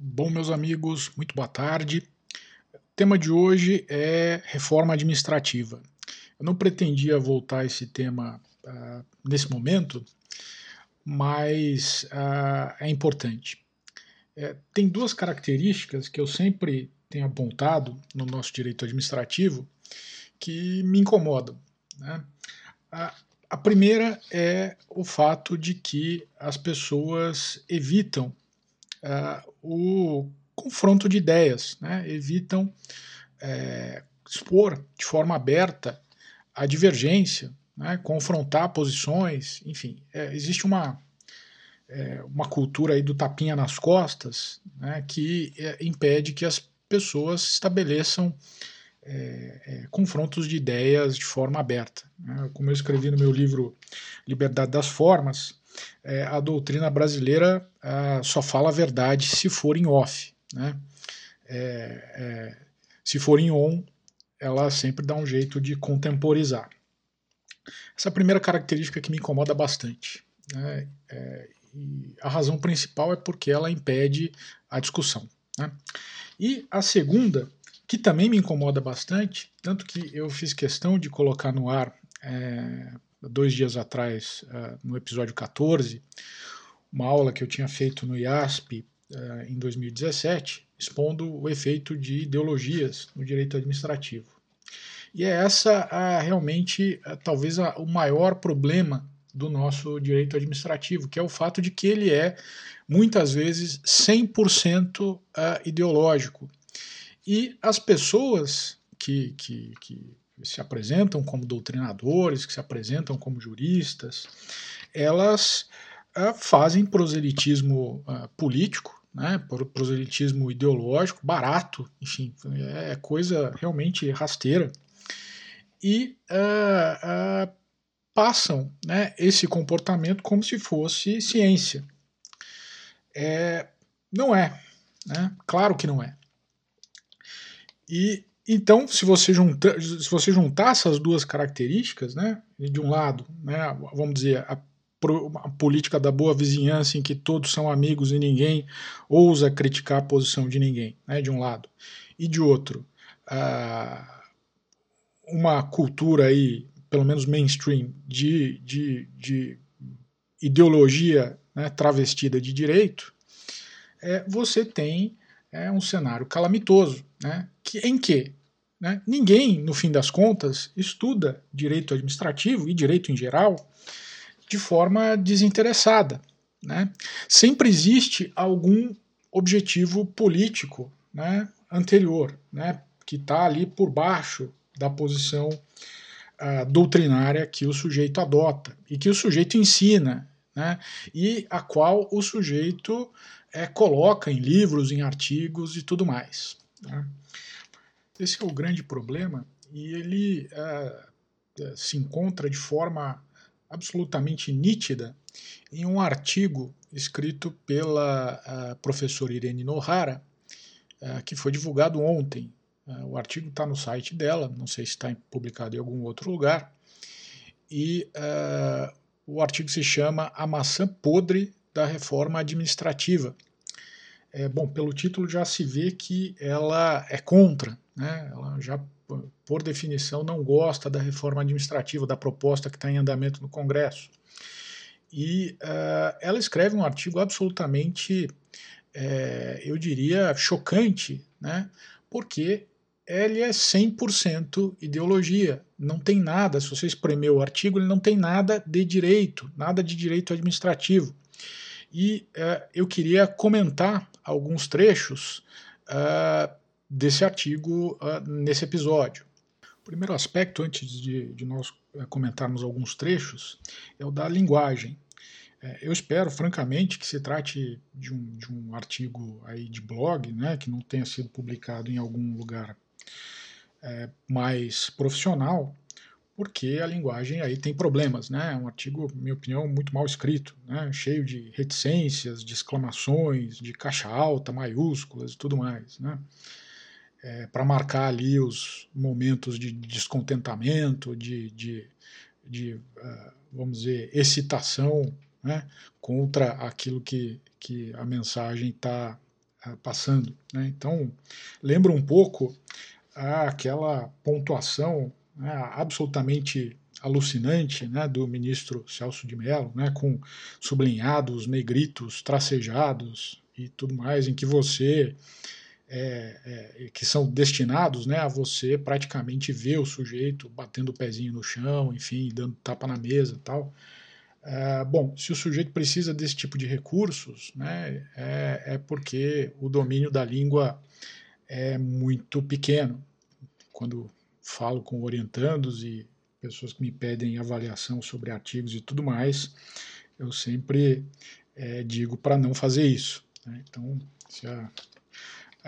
Bom, meus amigos, muito boa tarde. O tema de hoje é reforma administrativa. Eu não pretendia voltar a esse tema uh, nesse momento, mas uh, é importante. É, tem duas características que eu sempre tenho apontado no nosso direito administrativo que me incomodam. Né? A, a primeira é o fato de que as pessoas evitam uh, o confronto de ideias, né? evitam é, expor de forma aberta a divergência, né? confrontar posições, enfim, é, existe uma, é, uma cultura aí do tapinha nas costas né? que é, impede que as pessoas estabeleçam é, é, confrontos de ideias de forma aberta. Né? Como eu escrevi no meu livro Liberdade das Formas, é, a doutrina brasileira só fala a verdade se for em off. Né? É, é, se for em on, ela sempre dá um jeito de contemporizar. Essa primeira característica que me incomoda bastante. Né? É, a razão principal é porque ela impede a discussão. Né? E a segunda, que também me incomoda bastante, tanto que eu fiz questão de colocar no ar é, dois dias atrás, uh, no episódio 14, uma aula que eu tinha feito no IASP uh, em 2017, expondo o efeito de ideologias no direito administrativo. E é essa uh, realmente talvez o maior problema do nosso direito administrativo, que é o fato de que ele é muitas vezes 100% ideológico. E as pessoas que, que, que se apresentam como doutrinadores, que se apresentam como juristas, elas uh, fazem proselitismo uh, político, né, proselitismo ideológico, barato, enfim, é coisa realmente rasteira, e uh, passam né, esse comportamento como se fosse ciência. É, não é, né? claro que não é. E então, se você, junta, se você juntar essas duas características, né, de um lado, né, vamos dizer, a, a, política da boa vizinhança em que todos são amigos e ninguém ousa criticar a posição de ninguém, né, de um lado, e de outro, uma cultura aí, pelo menos mainstream, de, de, de ideologia né, travestida de direito, é, você tem é, um cenário calamitoso, né, que, em que né? Ninguém, no fim das contas, estuda direito administrativo e direito em geral de forma desinteressada. Né? Sempre existe algum objetivo político né, anterior, né, que está ali por baixo da posição uh, doutrinária que o sujeito adota e que o sujeito ensina, né, e a qual o sujeito é, coloca em livros, em artigos e tudo mais. Né? Esse é o grande problema e ele uh, se encontra de forma absolutamente nítida em um artigo escrito pela professora Irene Nohara, uh, que foi divulgado ontem. o artigo está no site dela, não sei se está publicado em algum outro lugar, e o artigo se chama A Maçã Podre da Reforma Administrativa. É, bom, pelo título já se vê que ela é contra né? Ela já, por definição, não gosta da reforma administrativa, da proposta que está em andamento no Congresso. E uh, ela escreve um artigo absolutamente, é, eu diria, chocante, né? porque ele é 100% ideologia. Não tem nada, se você espremer o artigo, ele não tem nada de direito, nada de direito administrativo. E uh, eu queria comentar alguns trechos uh, desse artigo uh, nesse episódio. O primeiro aspecto, antes de, de nós uh, comentarmos alguns trechos, é o da linguagem. É, eu espero, francamente, que se trate de um, de um artigo aí de blog, né, que não tenha sido publicado em algum lugar é, mais profissional, porque a linguagem aí tem problemas, né? É um artigo, minha opinião, muito mal escrito, né? Cheio de reticências, de exclamações, de caixa alta, maiúsculas e tudo mais, né? É, para marcar ali os momentos de descontentamento, de, de, de uh, vamos dizer, excitação né, contra aquilo que, que a mensagem está uh, passando. Né? Então, lembra um pouco aquela pontuação né, absolutamente alucinante né, do ministro Celso de Mello, né, com sublinhados, negritos, tracejados e tudo mais, em que você é, é, que são destinados né, a você praticamente ver o sujeito batendo o pezinho no chão, enfim, dando tapa na mesa e tal. É, bom, se o sujeito precisa desse tipo de recursos, né, é, é porque o domínio da língua é muito pequeno. Quando falo com orientandos e pessoas que me pedem avaliação sobre artigos e tudo mais, eu sempre é, digo para não fazer isso. Né? Então, se a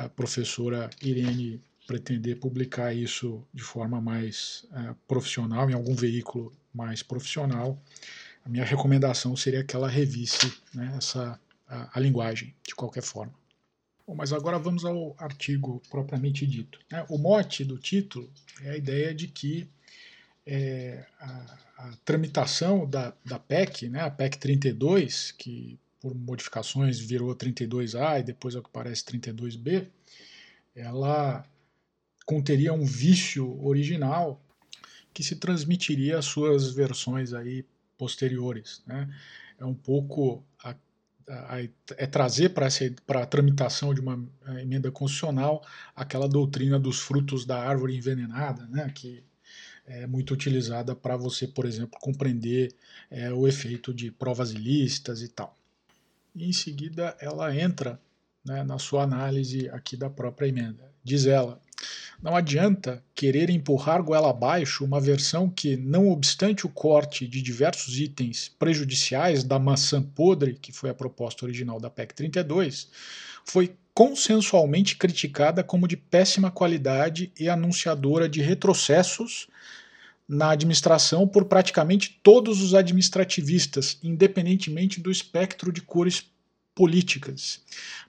a professora Irene pretender publicar isso de forma mais uh, profissional, em algum veículo mais profissional, a minha recomendação seria que ela revisse né, essa, a, a, linguagem, de qualquer forma. Bom, mas agora vamos ao artigo propriamente dito. Né? O mote do título é a ideia de que é, a, a, tramitação da, da PEC, né, a PEC 32, que por modificações virou 32A e depois, ao que parece, 32B, ela conteria um vício original que se transmitiria às suas versões aí posteriores. Né? É um pouco a, a, é trazer para a tramitação de uma eh, emenda constitucional aquela doutrina dos frutos da árvore envenenada, né? que é muito utilizada para você, por exemplo, compreender é, o efeito de provas ilícitas e tal e em seguida ela entra né, na sua análise aqui da própria emenda. Diz ela: não adianta querer empurrar goela abaixo uma versão que, não obstante o corte de diversos itens prejudiciais da maçã podre, que foi a proposta original da PEC 32, foi consensualmente criticada como de péssima qualidade e anunciadora de retrocessos na administração por praticamente todos os administrativistas, independentemente do espectro de cores políticas,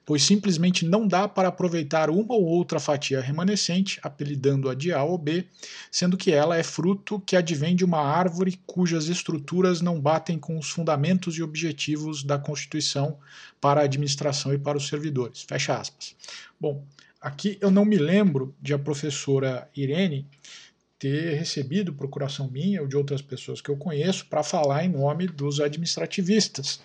pois simplesmente não dá para aproveitar uma ou outra fatia remanescente, apelidando-a de A ou B, sendo que ela é fruto que advém de uma árvore cujas estruturas não batem com os fundamentos e objetivos da Constituição para a administração e para os servidores. Fecha aspas. Bom, aqui eu não me lembro de a professora Irene ter recebido procuração minha ou de outras pessoas que eu conheço para falar em nome dos administrativistas.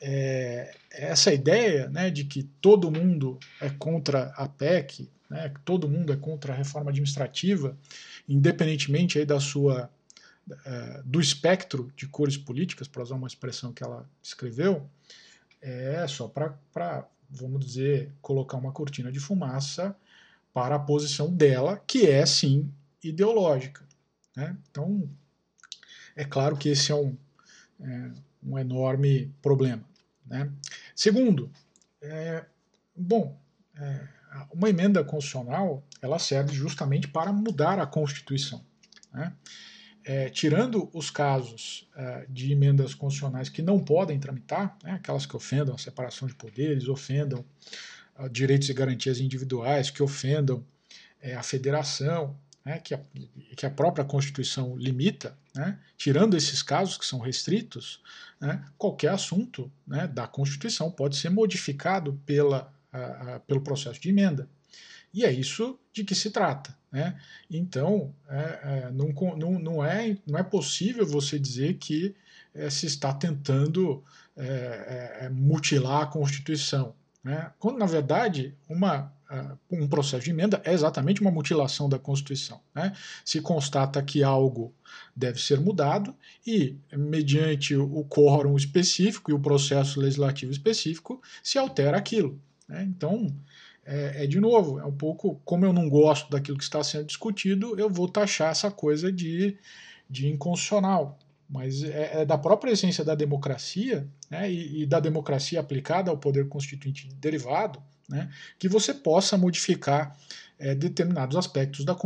É, essa ideia né, de que todo mundo é contra a PEC, né, que todo mundo é contra a reforma administrativa, independentemente aí da sua é, do espectro de cores políticas, para usar uma expressão que ela escreveu, é só para, vamos dizer, colocar uma cortina de fumaça para a posição dela, que é sim ideológica. Né? Então, é claro que esse é um, é, um enorme problema. Né? Segundo, é, bom, é, uma emenda constitucional ela serve justamente para mudar a Constituição. Né? É, tirando os casos é, de emendas constitucionais que não podem tramitar, né, aquelas que ofendam a separação de poderes, ofendam uh, direitos e garantias individuais, que ofendam é, a federação, né, que, a, que a própria Constituição limita, né, tirando esses casos que são restritos, né, qualquer assunto né, da Constituição pode ser modificado pela, a, a, pelo processo de emenda. E é isso de que se trata. Né? Então, é, é, não, não, não, é, não é possível você dizer que é, se está tentando é, é, é, mutilar a Constituição. Né? Quando, na verdade, uma um processo de emenda é exatamente uma mutilação da Constituição. Né? Se constata que algo deve ser mudado e, mediante o quórum específico e o processo legislativo específico, se altera aquilo. Né? Então, é, é, de novo, é um pouco como eu não gosto daquilo que está sendo discutido, eu vou taxar essa coisa de, de inconstitucional. Mas é, é da própria essência da democracia né? e, e da democracia aplicada ao poder constituinte derivado né, que você possa modificar é, determinados aspectos da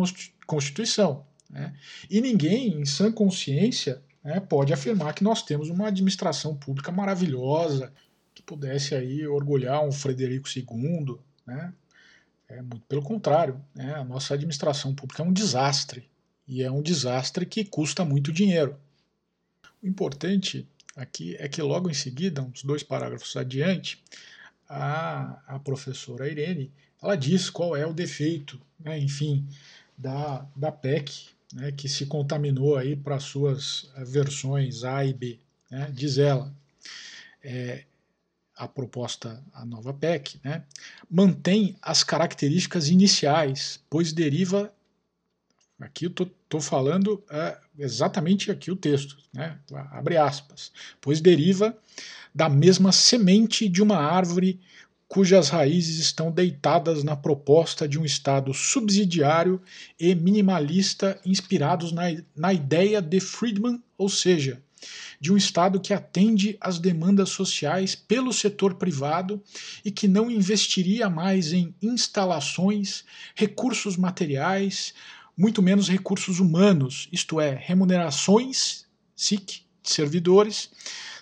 Constituição. Né? E ninguém, em sã consciência, né, pode afirmar que nós temos uma administração pública maravilhosa, que pudesse aí orgulhar um Frederico II. Né? É muito pelo contrário, né? a nossa administração pública é um desastre, e é um desastre que custa muito dinheiro. O importante aqui é que logo em seguida, uns dois parágrafos adiante, a, a professora Irene, ela diz qual é o defeito, né, enfim, da, da PEC, né, que se contaminou aí para suas eh, versões A e B. Né, diz ela, é, a proposta, a nova PEC, né, mantém as características iniciais, pois deriva Aqui eu estou falando é, exatamente aqui o texto, né? abre aspas, pois deriva da mesma semente de uma árvore cujas raízes estão deitadas na proposta de um Estado subsidiário e minimalista inspirados na, na ideia de Friedman, ou seja, de um Estado que atende às demandas sociais pelo setor privado e que não investiria mais em instalações, recursos materiais, muito menos recursos humanos, isto é, remunerações SIC de servidores,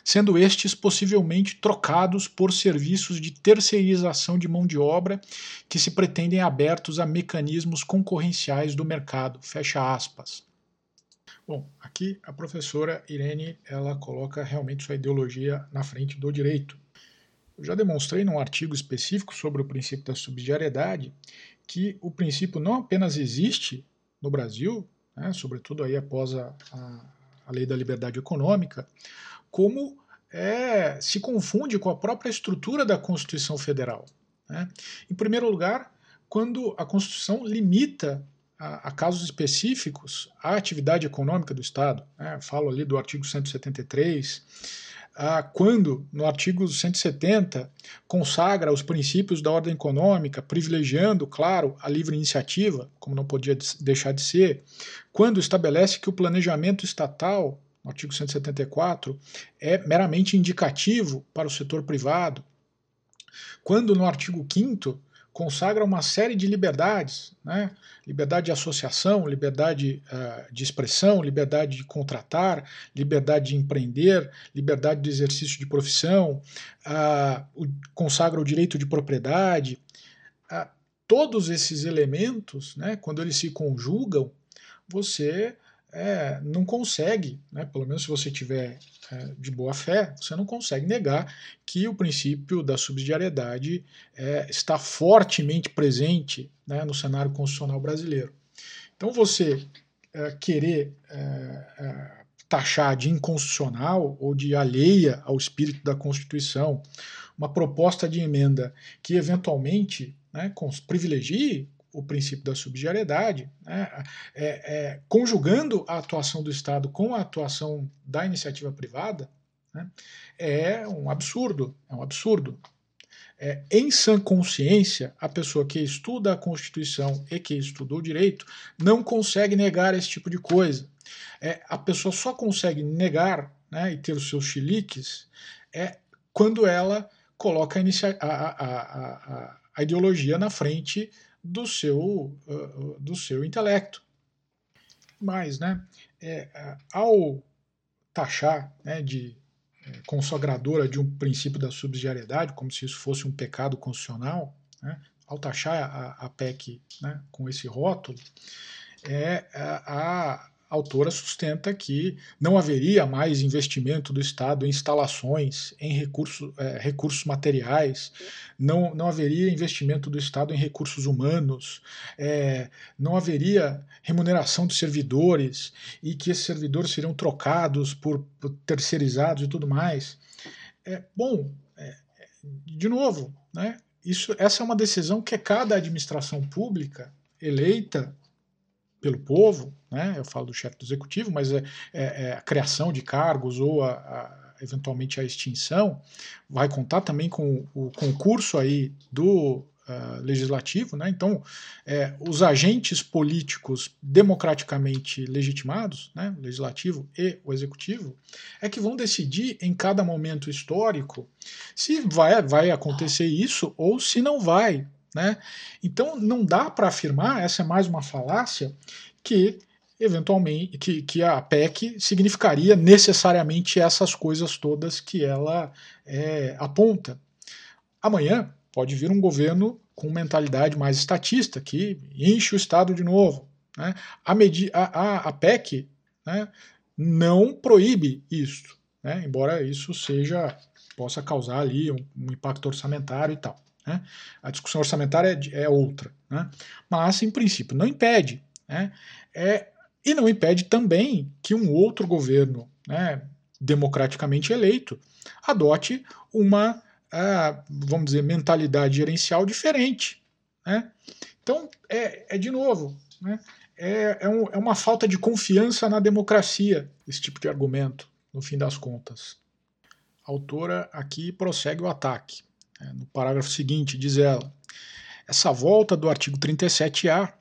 sendo estes possivelmente trocados por serviços de terceirização de mão de obra que se pretendem abertos a mecanismos concorrenciais do mercado. Fecha aspas. Bom, aqui a professora Irene ela coloca realmente sua ideologia na frente do direito. Eu já demonstrei num artigo específico sobre o princípio da subsidiariedade que o princípio não apenas existe no Brasil, né, sobretudo aí após a, a, a, lei da liberdade econômica, como é, se confunde com a própria estrutura da Constituição Federal. Né? Em primeiro lugar, quando a Constituição limita a, a casos específicos a atividade econômica do Estado. Né? Falo ali do artigo 173 ah, quando, no artigo 170, consagra os princípios da ordem econômica, privilegiando, claro, a livre iniciativa, como não podia deixar de ser, quando estabelece que o planejamento estatal, no artigo 174, é meramente indicativo para o setor privado, quando no artigo 5 consagra uma série de liberdades, né? liberdade de associação, liberdade uh, de expressão, liberdade de contratar, liberdade de empreender, liberdade de exercício de profissão, uh, consagra o direito de propriedade. Uh, todos esses elementos, né, quando eles se conjugam, você é, não consegue, né, pelo menos se você tiver é, de boa fé, você não consegue negar que o princípio da subsidiariedade é, está fortemente presente né, no cenário constitucional brasileiro. Então você é, querer é, é, taxar de inconstitucional ou de alheia ao espírito da Constituição uma proposta de emenda que eventualmente né, privilegie o princípio da subsidiariedade, né, é, é, conjugando a atuação do Estado com a atuação da iniciativa privada, né, é um absurdo, é um absurdo. É, em sã consciência, a pessoa que estuda a Constituição e que estuda o direito não consegue negar esse tipo de coisa. É, a pessoa só consegue negar né, e ter os seus chiliques é quando ela coloca a, a, a, a ideologia na frente do seu, uh, do seu intelecto. Mas, né, é, ao taxar né, de é, consagradora de um princípio da subsidiariedade, como se isso fosse um pecado constitucional, né, ao taxar a, a PEC né, com esse rótulo, é a, a autora sustenta que não haveria mais investimento do Estado em instalações, em recursos, é, recursos materiais, não, não haveria investimento do Estado em recursos humanos, é, não haveria remuneração de servidores e que esses servidores seriam trocados por, por terceirizados e tudo mais. É, bom, é, de novo, né, isso, essa é uma decisão que cada administração pública eleita pelo povo, né? eu falo do chefe do executivo, mas é, é, é a criação de cargos ou a, a, eventualmente a extinção, vai contar também com o concurso aí do uh, legislativo, né? então é, os agentes políticos democraticamente legitimados, né? o legislativo e o executivo, é que vão decidir em cada momento histórico se vai, vai acontecer isso ou se não vai, né? Então não dá para afirmar, essa é mais uma falácia, que eventualmente que, que a PEC significaria necessariamente essas coisas todas que ela é, aponta. Amanhã pode vir um governo com mentalidade mais estatista, que enche o Estado de novo. Né? A, a, a, PEC né, não proíbe isso, né? embora isso seja possa causar ali um, um impacto orçamentário e tal. Né? A discussão orçamentária é, é outra, né? mas em princípio não impede. Né? É, e não impede também que um outro governo né, democraticamente eleito adote uma, uh, vamos dizer, mentalidade gerencial diferente. Né? Então, é, é de novo, né? é, é, um, é uma falta de confiança na democracia, esse tipo de argumento, no fim das contas. A autora aqui prossegue o ataque. Né? No parágrafo seguinte, diz ela: essa volta do artigo 37A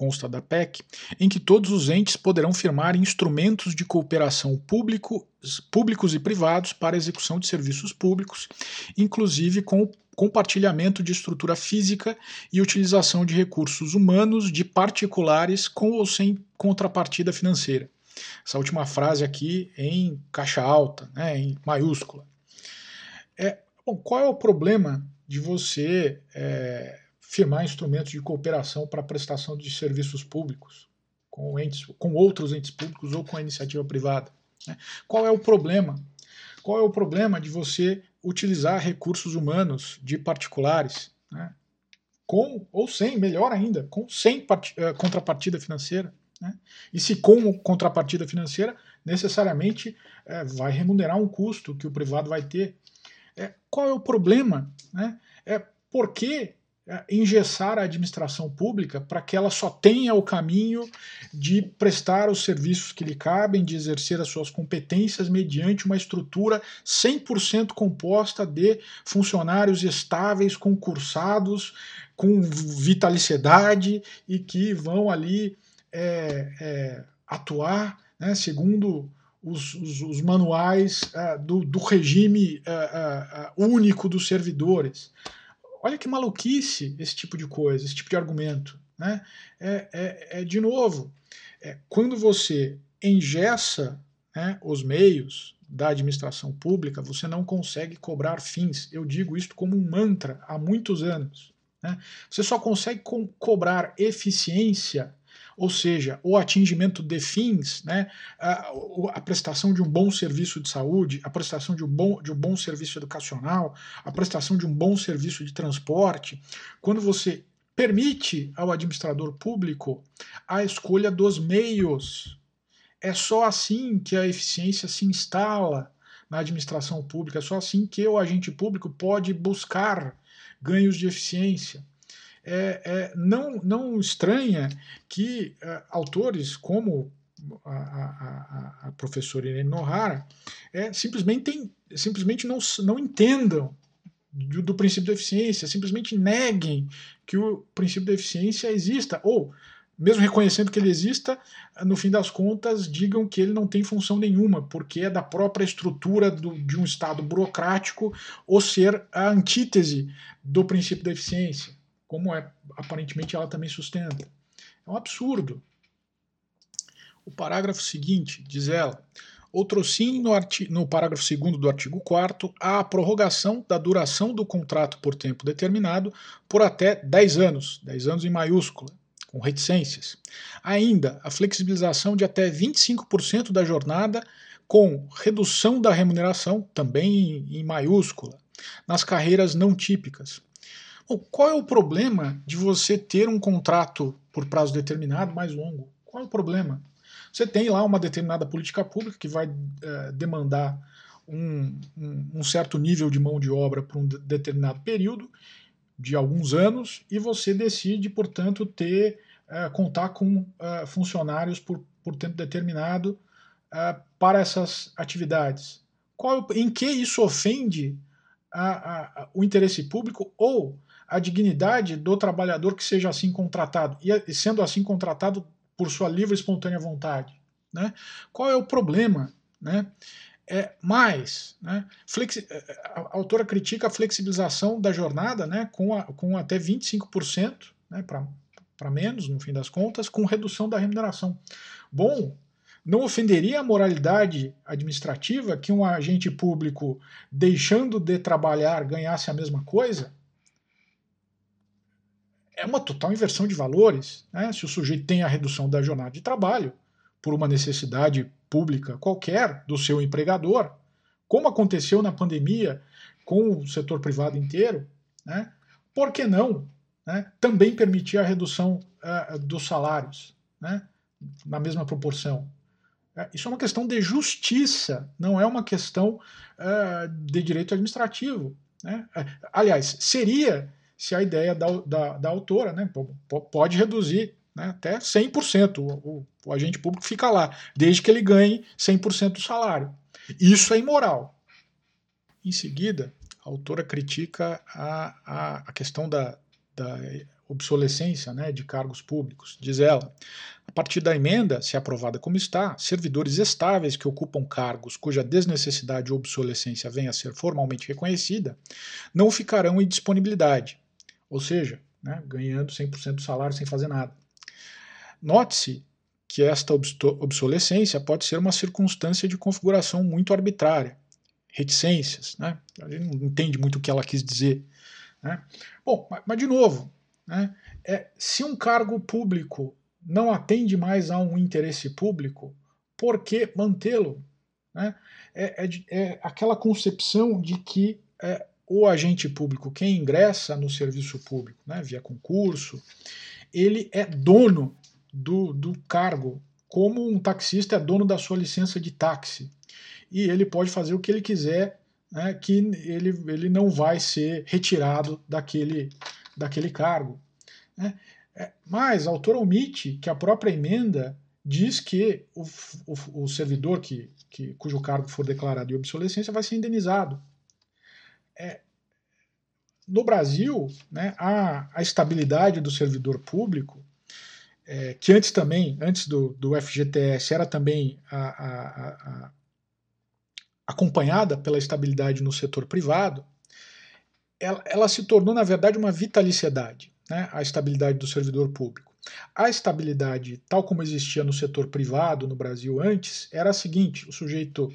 consta da PEC, em que todos os entes poderão firmar instrumentos de cooperação público, públicos e privados para execução de serviços públicos, inclusive com compartilhamento de estrutura física e utilização de recursos humanos de particulares com ou sem contrapartida financeira. Essa última frase aqui em caixa alta, né, em maiúscula. É, bom, qual é o problema de você é, firmar instrumentos de cooperação para prestação de serviços públicos com, entes, com outros entes públicos ou com a iniciativa privada. Né? Qual é o problema? Qual é o problema de você utilizar recursos humanos de particulares, né? com ou sem, melhor ainda, com sem uh, contrapartida financeira? Né? E se com contrapartida financeira, necessariamente uh, vai remunerar um custo que o privado vai ter. É, qual é o problema? Né? É por que é, engessar a administração pública para que ela só tenha o caminho de prestar os serviços que lhe cabem, de exercer as suas competências mediante uma estrutura 100% composta de funcionários estáveis, concursados, com vitaliciedade e que vão ali é, é, atuar né, segundo os, os, os manuais uh, do, do, regime uh, único dos servidores olha que maluquice esse tipo de coisa, esse tipo de argumento. Né? É, é, é de novo, é, quando você engessa né, os meios da administração pública, você não consegue cobrar fins. Eu digo isso como um mantra há muitos anos. Né? Você só consegue co cobrar eficiência ou seja, o atingimento de fins, né, a, a, prestação de um bom serviço de saúde, a prestação de um, bom, de um bom serviço educacional, a prestação de um bom serviço de transporte, quando você permite ao administrador público a escolha dos meios. É só assim que a eficiência se instala na administração pública, é só assim que o agente público pode buscar ganhos de eficiência é, é, não, não estranha que é, autores como a, a, a, professora Irene Nohara é, simplesmente, simplesmente não, não entendam do, do, princípio da eficiência, simplesmente neguem que o princípio da eficiência exista, ou, mesmo reconhecendo que ele exista, no fim das contas, digam que ele não tem função nenhuma, porque é da própria estrutura do, de um Estado burocrático ou ser a antítese do princípio da eficiência como é, aparentemente ela também sustenta. É um absurdo. O parágrafo seguinte, diz ela, outro sim no, no parágrafo 2 do artigo 4 há a prorrogação da duração do contrato por tempo determinado por até 10 anos, 10 anos em maiúscula, com reticências. Ainda, a flexibilização de até 25% da jornada com redução da remuneração, também em maiúscula, nas carreiras não típicas. Qual é o problema de você ter um contrato por prazo determinado mais longo? Qual é o problema? Você tem lá uma determinada política pública que vai é, demandar um, um, um, certo nível de mão de obra por um determinado período de alguns anos e você decide, portanto, ter é, contar com é, funcionários por, por tempo determinado para essas atividades. Qual, em que isso ofende a, a, a, o interesse público ou a dignidade do trabalhador que seja assim contratado, e sendo assim contratado por sua livre e espontânea vontade. Né? Qual é o problema? Né? É, mais, né? Flexi é, é, a autora critica a flexibilização da jornada né? com, a, com até 25% né? para menos, no fim das contas, com redução da remuneração. Bom, não ofenderia a moralidade administrativa que um agente público, deixando de trabalhar, ganhasse a mesma coisa? É uma total inversão de valores. Né? Se o sujeito tem a redução da jornada de trabalho por uma necessidade pública qualquer do seu empregador, como aconteceu na pandemia com o setor privado inteiro, né, por que não né, também permitir a redução uh, dos salários né, na mesma proporção? Uh, isso é uma questão de justiça, não é uma questão uh, de direito administrativo. Né? aliás, seria se a ideia da, da, da autora né, pode reduzir né, até 100%. O, o, o agente público fica lá, desde que ele ganhe 100% do salário. Isso é imoral. Em seguida, a autora critica a, a, a questão da, da obsolescência né, de cargos públicos. Diz ela: a partir da emenda, se aprovada como está, servidores estáveis que ocupam cargos cuja desnecessidade ou obsolescência venha a ser formalmente reconhecida não ficarão em disponibilidade, ou seja, né, ganhando 100% do salário sem fazer nada. Note-se que esta obsolescência pode ser uma circunstância de configuração muito arbitrária, reticências, né? a gente não entende muito o que ela quis dizer. Né? Bom, mas de novo, né, é, se um cargo público não atende mais a um interesse público, por que mantê-lo? Né? É, é, é, aquela concepção de que é, o agente público, quem ingressa no serviço público né, via concurso, ele é dono do, do cargo, como um taxista é dono da sua licença de táxi. E ele pode fazer o que ele quiser, né, que ele, ele não vai ser retirado daquele, daquele cargo. Né? É, mas a autora omite que a própria emenda diz que o, o, o servidor que, que, cujo cargo for declarado de obsolescência vai ser indenizado. É, no Brasil, né, a, a estabilidade do servidor público é, que antes também, antes do, do FGTS, era também a, a, acompanhada pela estabilidade no setor privado, ela, ela, se tornou, na verdade, uma vitaliciedade, né, a estabilidade do servidor público. A estabilidade, tal como existia no setor privado no Brasil antes, era a seguinte: o sujeito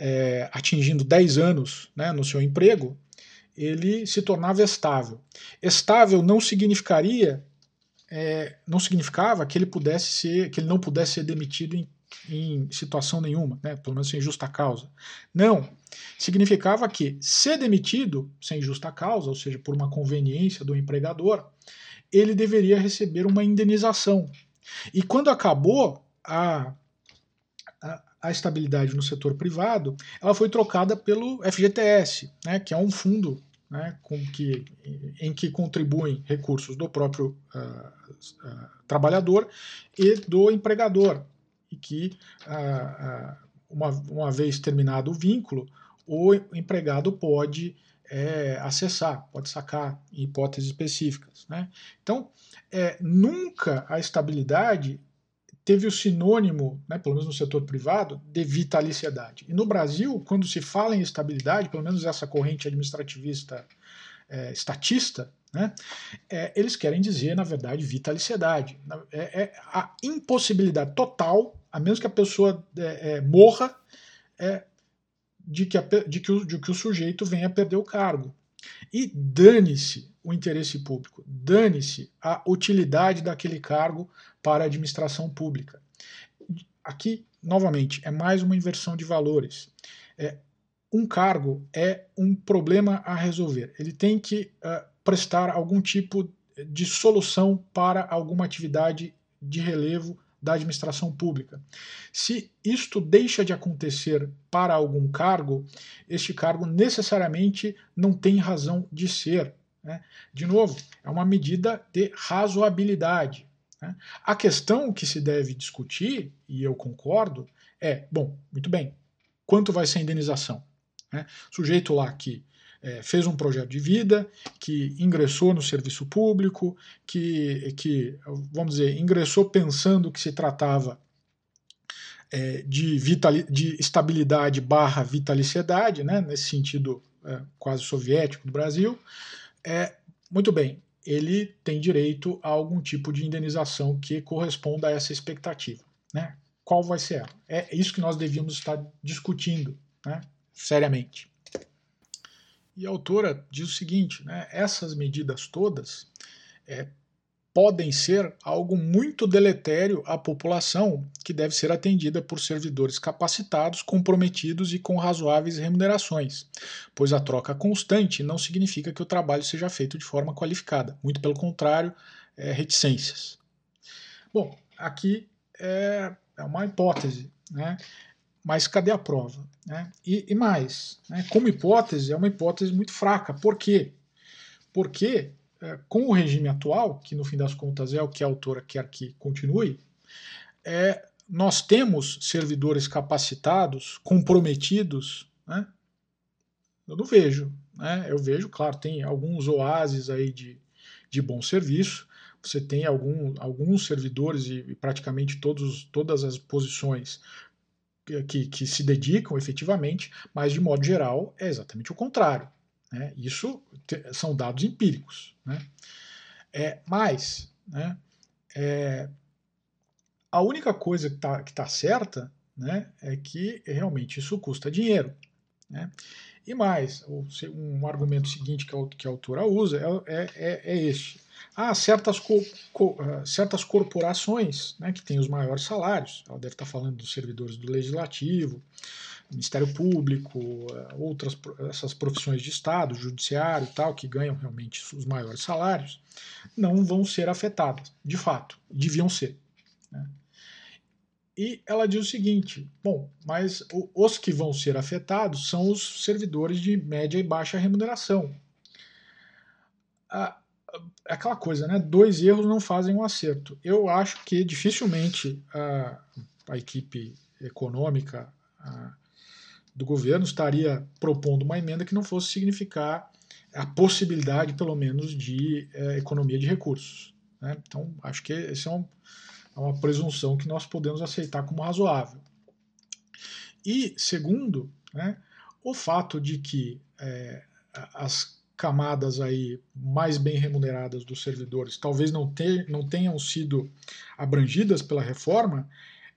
é, atingindo 10 anos né, no seu emprego, ele se tornava estável. Estável não significaria é, não significava que ele pudesse ser, que ele não pudesse ser demitido em, em situação nenhuma, né, pelo menos sem justa causa. Não, significava que ser demitido sem justa causa, ou seja, por uma conveniência do empregador, ele deveria receber uma indenização. E quando acabou a, a, a estabilidade no setor privado, ela foi trocada pelo FGTS, né, que é um fundo né, com que, em que contribuem recursos do próprio uh, uh, trabalhador e do empregador, e que, uh, uma, uma vez terminado o vínculo, o empregado pode é, acessar, pode sacar em hipóteses específicas. Né? Então, é, nunca a estabilidade teve o sinônimo, né, pelo menos no setor privado, de vitaliciedade. E no Brasil, quando se fala em estabilidade, pelo menos essa corrente administrativista é, estatista, né, é, eles querem dizer, na verdade, vitaliciedade. É, é a impossibilidade total, a menos que a pessoa é, morra, de que, a, de, que o, de que o sujeito venha a perder o cargo. E dane-se o interesse público, dane-se a utilidade daquele cargo para a administração pública. Aqui, novamente, é mais uma inversão de valores. É, um cargo é um problema a resolver. Ele tem que uh, prestar algum tipo de solução para alguma atividade de relevo da administração pública. Se isto deixa de acontecer para algum cargo, este cargo necessariamente não tem razão de ser. Né? De novo, é uma medida de razoabilidade. Né? A questão que se deve discutir, e eu concordo, é: bom, muito bem, quanto vai ser a indenização? Né? Sujeito lá que é, fez um projeto de vida, que ingressou no serviço público, que, que vamos dizer, ingressou pensando que se tratava é, de, vitali de estabilidade barra vitaliciedade, né, nesse sentido é, quase soviético do Brasil. É, muito bem, ele tem direito a algum tipo de indenização que corresponda a essa expectativa. Né? Qual vai ser ela? É isso que nós devíamos estar discutindo né, seriamente. E a autora diz o seguinte: né, essas medidas todas é, podem ser algo muito deletério à população, que deve ser atendida por servidores capacitados, comprometidos e com razoáveis remunerações, pois a troca constante não significa que o trabalho seja feito de forma qualificada, muito pelo contrário, é, reticências. Bom, aqui é, é uma hipótese, né? Mas cadê a prova? Né? E, e mais, né? como hipótese, é uma hipótese muito fraca. Por quê? Porque é, com o regime atual, que no fim das contas é o que a autora quer que continue, é, nós temos servidores capacitados, comprometidos, né? Eu não vejo. Né? Eu vejo, claro, tem alguns oásis aí de, de bom serviço, você tem algum, alguns servidores e, e praticamente todos, todas as posições que, que se dedicam efetivamente, mas de modo geral é exatamente o contrário. Né? Isso são dados empíricos. Né? É, mas né, é, a única coisa que está tá certa né, é que realmente isso custa dinheiro. Né? E mais, um argumento seguinte que a, autora usa é, é, é este. Há certas, co, co, ah, certas corporações né, que têm os maiores salários, ela deve estar falando dos servidores do Legislativo, Ministério Público, eh, outras essas profissões de Estado, Judiciário e tal, que ganham realmente os maiores salários, não vão ser afetadas, de fato, deviam ser. Né? E ela diz o seguinte: bom, mas os que vão ser afetados são os servidores de média e baixa remuneração. aquela coisa, né? Dois erros não fazem um acerto. Eu acho que dificilmente a, a equipe econômica, a, do governo estaria propondo uma emenda que não fosse significar a possibilidade, pelo menos, de é, economia de recursos. Né? Então, acho que essa é, um, é uma presunção que nós podemos aceitar como razoável. E, segundo, né, o fato de que é, as camadas aí mais bem remuneradas dos servidores talvez não, não tenham sido abrangidas pela reforma,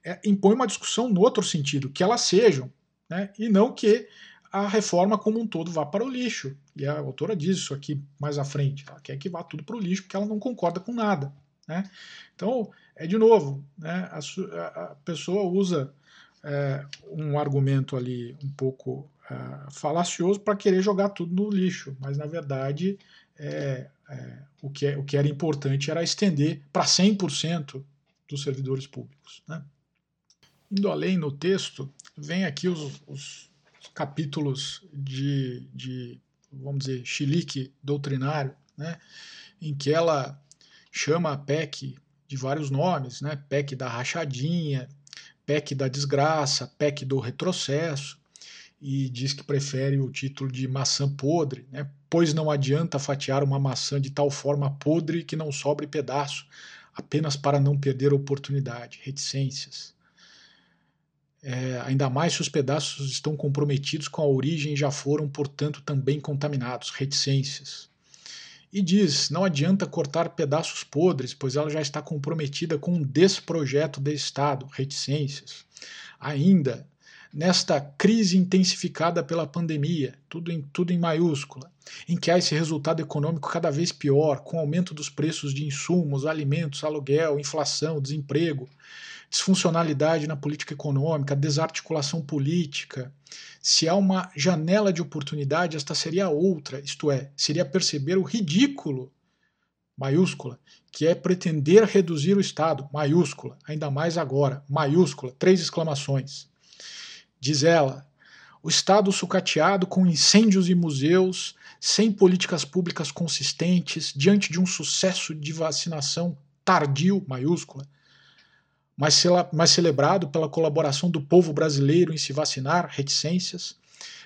é, impõe uma discussão no outro sentido, que elas sejam né? e não que a reforma como um todo vá para o lixo. E a autora diz isso aqui mais à frente. Ela quer que vá tudo para o lixo porque ela não concorda com nada. Né? Então, é de novo, né? a, a, pessoa usa é, um argumento ali um pouco é, falacioso para querer jogar tudo no lixo, mas na verdade é, é o, que é, o que era importante era estender para 100% dos servidores públicos. Né? Indo além no texto, vem aqui os, os capítulos de, de, vamos dizer, chilique doutrinário, né, em que ela chama a PEC de vários nomes, né, PEC da rachadinha, PEC da desgraça, PEC do retrocesso, e diz que prefere o título de maçã podre, né, pois não adianta fatiar uma maçã de tal forma podre que não sobre pedaço, apenas para não perder oportunidade, reticências. É, ainda mais se os pedaços estão comprometidos com a origem e já foram, portanto, também contaminados, reticências. E diz: não adianta cortar pedaços podres, pois ela já está comprometida com um desprojeto de Estado, reticências. Ainda, nesta crise intensificada pela pandemia, tudo em, tudo em maiúscula, em que há esse resultado econômico cada vez pior, com aumento dos preços de insumos, alimentos, aluguel, inflação, desemprego, disfuncionalidade na política econômica, desarticulação política. Se há uma janela de oportunidade, esta seria outra, isto é, seria perceber o ridículo, maiúscula, que é pretender reduzir o Estado, maiúscula, ainda mais agora, maiúscula, três exclamações. Diz ela, o Estado sucateado com incêndios e museus, sem políticas públicas consistentes, diante de um sucesso de vacinação tardio, maiúscula, mas, mas celebrado pela colaboração do povo brasileiro em se vacinar, reticências,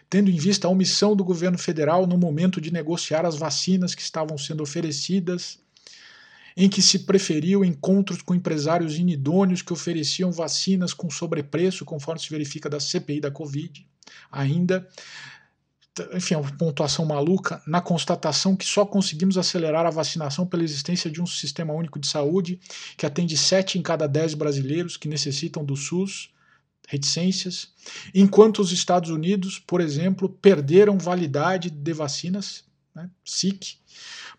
tendo em vista a omissão do governo federal no momento de negociar as vacinas que estavam sendo oferecidas, em que se preferiu encontros com empresários inidôneos que ofereciam vacinas com sobrepreço, conforme se verifica da CPI da Covid, ainda enfim, é uma pontuação maluca, na constatação que só conseguimos acelerar a vacinação pela existência de um sistema único de saúde que atende 7 em cada 10 brasileiros que necessitam do SUS, reticências, enquanto os Estados Unidos, por exemplo, perderam validade de vacinas, né, SIC,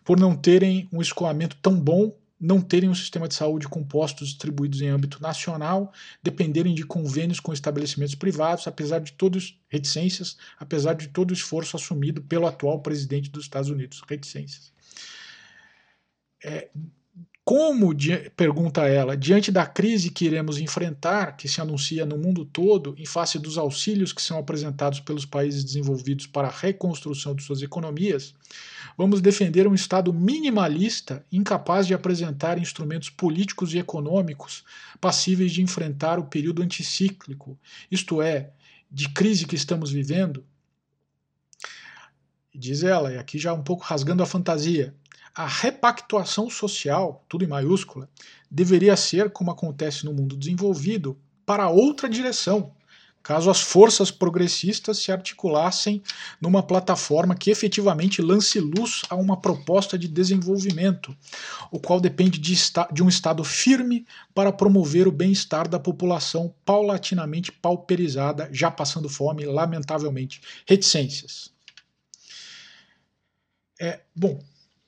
por não terem um escoamento tão bom não terem um sistema de saúde com postos distribuídos em âmbito nacional, dependerem de convênios com estabelecimentos privados, apesar de todas reticências, apesar de todo o esforço assumido pelo atual presidente dos Estados Unidos, reticências. É, como, pergunta ela, diante da crise que iremos enfrentar, que se anuncia no mundo todo, em face dos auxílios que são apresentados pelos países desenvolvidos para a reconstrução de suas economias, vamos defender um Estado minimalista, incapaz de apresentar instrumentos políticos e econômicos passíveis de enfrentar o período anticíclico, isto é, de crise que estamos vivendo? Diz ela, e aqui já um pouco rasgando a fantasia, a repactuação social, tudo em maiúscula, deveria ser, como acontece no mundo desenvolvido, para outra direção, caso as forças progressistas se articulassem numa plataforma que efetivamente lance luz a uma proposta de desenvolvimento, o qual depende de, de um Estado firme para promover o bem-estar da população paulatinamente pauperizada, já passando fome, lamentavelmente. Reticências. É, bom,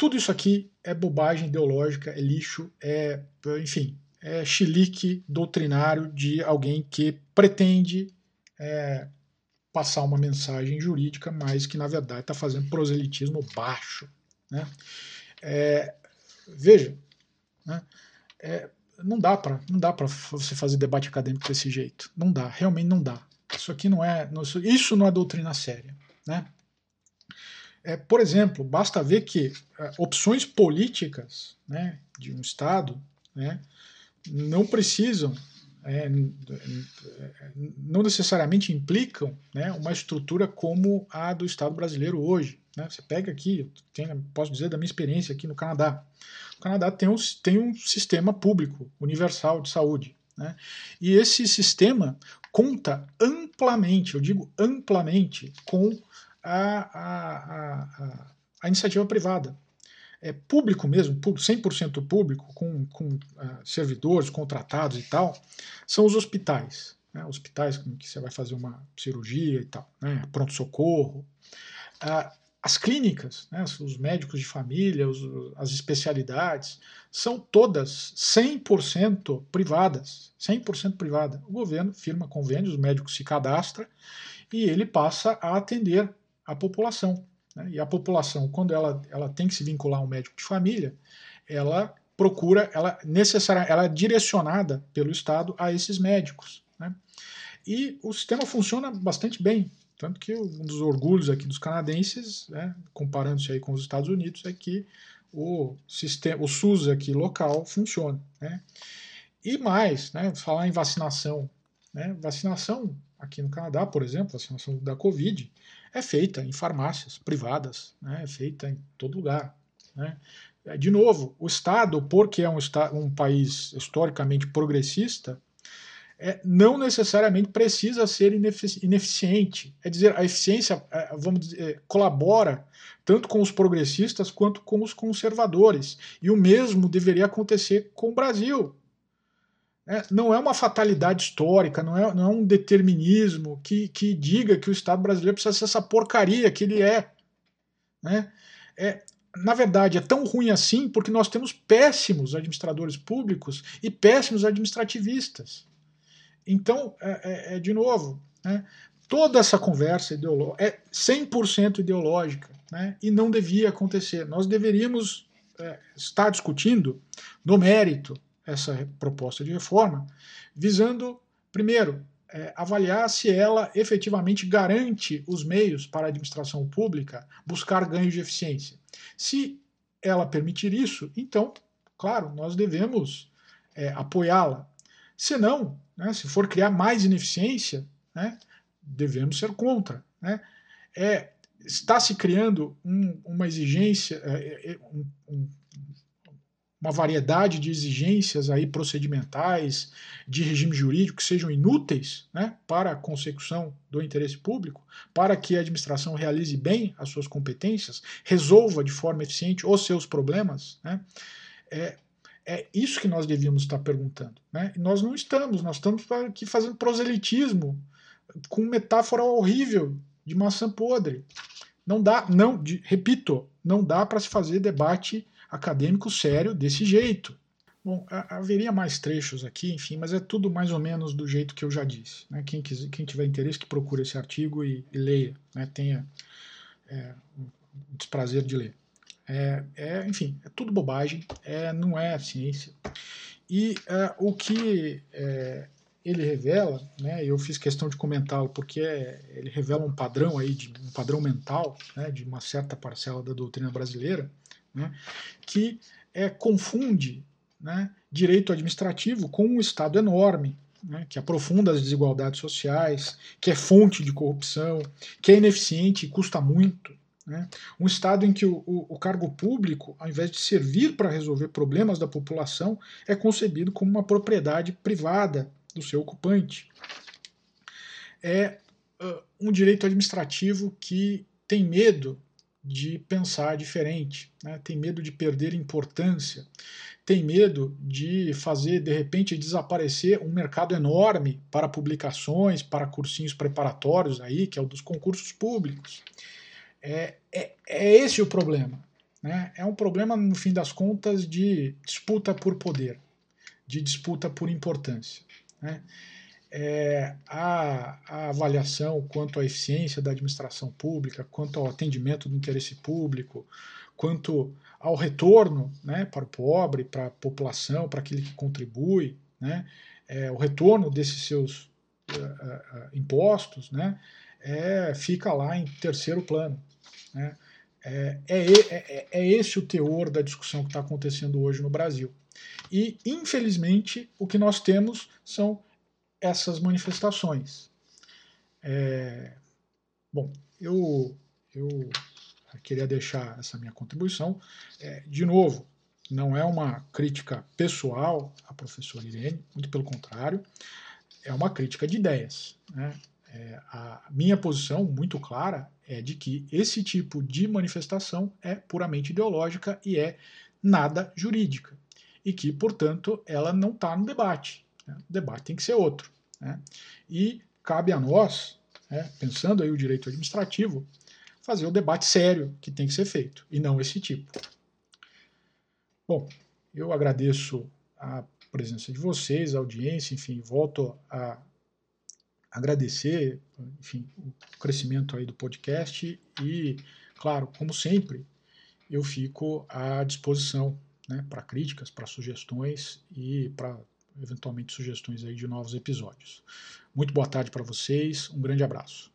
tudo isso aqui é bobagem ideológica, é lixo, é, enfim, é chilique doutrinário de alguém que pretende é, passar uma mensagem jurídica, mas que na verdade está fazendo proselitismo baixo. Né? É, veja, né? É, não dá para não dá para você fazer debate acadêmico desse jeito. Não dá, realmente não dá. Isso aqui não é isso não é doutrina séria, né? É, por exemplo, basta ver que é, opções políticas né, de um Estado né, não precisam, é, não necessariamente implicam né, uma estrutura como a do Estado brasileiro hoje. Né? Você pega aqui, tenho, posso dizer da minha experiência aqui no Canadá. O Canadá tem um, tem um sistema público universal de saúde. Né? E esse sistema conta amplamente, eu digo amplamente, com a, a, a, a iniciativa privada. É público mesmo, 100% público, com, com uh, servidores contratados e tal, são os hospitais. Né? Hospitais que você vai fazer uma cirurgia e tal, né? pronto-socorro. Uh, as clínicas, né? os médicos de família, os, as especialidades, são todas 100% privadas. 100% privada. O governo firma convênios, o médico se cadastra e ele passa a atender a população. Né? E a população, quando ela, ela tem que se vincular a um médico de família, ela procura, ela necessária, ela é direcionada pelo Estado a esses médicos. Né? E o sistema funciona bastante bem. Tanto que um dos orgulhos aqui dos canadenses, né, comparando-se aí com os Estados Unidos, é que o sistema, o SUS aqui local funciona. Né? E mais, né, falar em vacinação. Né, vacinação aqui no Canadá, por exemplo, vacinação da Covid, é feita em farmácias privadas, né? é feita em todo lugar. Né? É, de novo, o Estado, porque é um, um país historicamente progressista, é, não necessariamente precisa ser inefici ineficiente. É dizer, a eficiência, é, vamos dizer, é, colabora tanto com os progressistas quanto com os conservadores. E o mesmo deveria acontecer com o Brasil. É, não é uma fatalidade histórica, não é, não é um determinismo que, que diga que o Estado brasileiro precisa ser essa porcaria que ele é. Né? é. Na verdade, é tão ruim assim porque nós temos péssimos administradores públicos e péssimos administrativistas. Então, é, é, é de novo, né? toda essa conversa é 100% ideológica né? e não devia acontecer. Nós deveríamos é, estar discutindo no mérito essa proposta de reforma, visando, primeiro, é, avaliar se ela efetivamente garante os meios para a administração pública buscar ganhos de eficiência. Se ela permitir isso, então, claro, nós devemos é, apoiá-la. Se não, né, se for criar mais ineficiência, né, devemos ser contra. Né? É, está se criando um, uma exigência, é, é um, um, uma variedade de exigências aí procedimentais, de regime jurídico que sejam inúteis né, para a consecução do interesse público, para que a administração realize bem as suas competências, resolva de forma eficiente os seus problemas, né, é, é isso que nós devíamos estar perguntando. Né? E nós não estamos, nós estamos aqui fazendo proselitismo com metáfora horrível de maçã podre. Não dá, não, de, repito, não dá para se fazer debate acadêmico sério desse jeito. Bom, haveria mais trechos aqui, enfim, mas é tudo mais ou menos do jeito que eu já disse. Né? Quem, quiser, quem tiver interesse, que procure esse artigo e, e leia, né? tenha é, o desprazer de ler. É, é, enfim, é tudo bobagem, é, não é ciência. E é, o que é, ele revela, né, eu fiz questão de comentá-lo porque é, ele revela um padrão aí, de, um padrão mental né, de uma certa parcela da doutrina brasileira, né, que é, confunde né, direito administrativo com um Estado enorme, né, que aprofunda as desigualdades sociais, que é fonte de corrupção, que é ineficiente e custa muito. Né? Um Estado em que o, o, o, cargo público, ao invés de servir para resolver problemas da população, é concebido como uma propriedade privada do seu ocupante. É uh, um direito administrativo que tem medo de pensar diferente, né? tem medo de perder importância, tem medo de fazer, de repente, desaparecer um mercado enorme para publicações, para cursinhos preparatórios, aí, que é o dos concursos públicos. É, é, é esse o problema. Né? É um problema, no fim das contas, de disputa por poder, de disputa por importância. Né? É, a, a, avaliação quanto à eficiência da administração pública, quanto ao atendimento do interesse público, quanto ao retorno né, para o pobre, para a população, para aquele que contribui, né, é, o retorno desses seus uh, uh, impostos, né, é, fica lá em terceiro plano. Né. É, é, é, é, esse o teor da discussão que está acontecendo hoje no Brasil. E, infelizmente, o que nós temos são essas manifestações. É, bom, eu, eu queria deixar essa minha contribuição. É, de novo, não é uma crítica pessoal à professora Irene, muito pelo contrário, é uma crítica de ideias. Né? É, a minha posição, muito clara, é de que esse tipo de manifestação é puramente ideológica e é nada jurídica. E que, portanto, ela não está no debate. Né? O debate tem que ser outro. Né? E cabe a nós, né, pensando aí o direito administrativo, fazer o debate sério que tem que ser feito, e não esse tipo. Bom, eu agradeço a presença de vocês, a audiência, enfim, volto a agradecer, enfim, o crescimento aí do podcast e, claro, como sempre, eu fico à disposição né, para críticas, para sugestões e para eventualmente sugestões aí de novos episódios. Muito boa tarde para vocês, um grande abraço.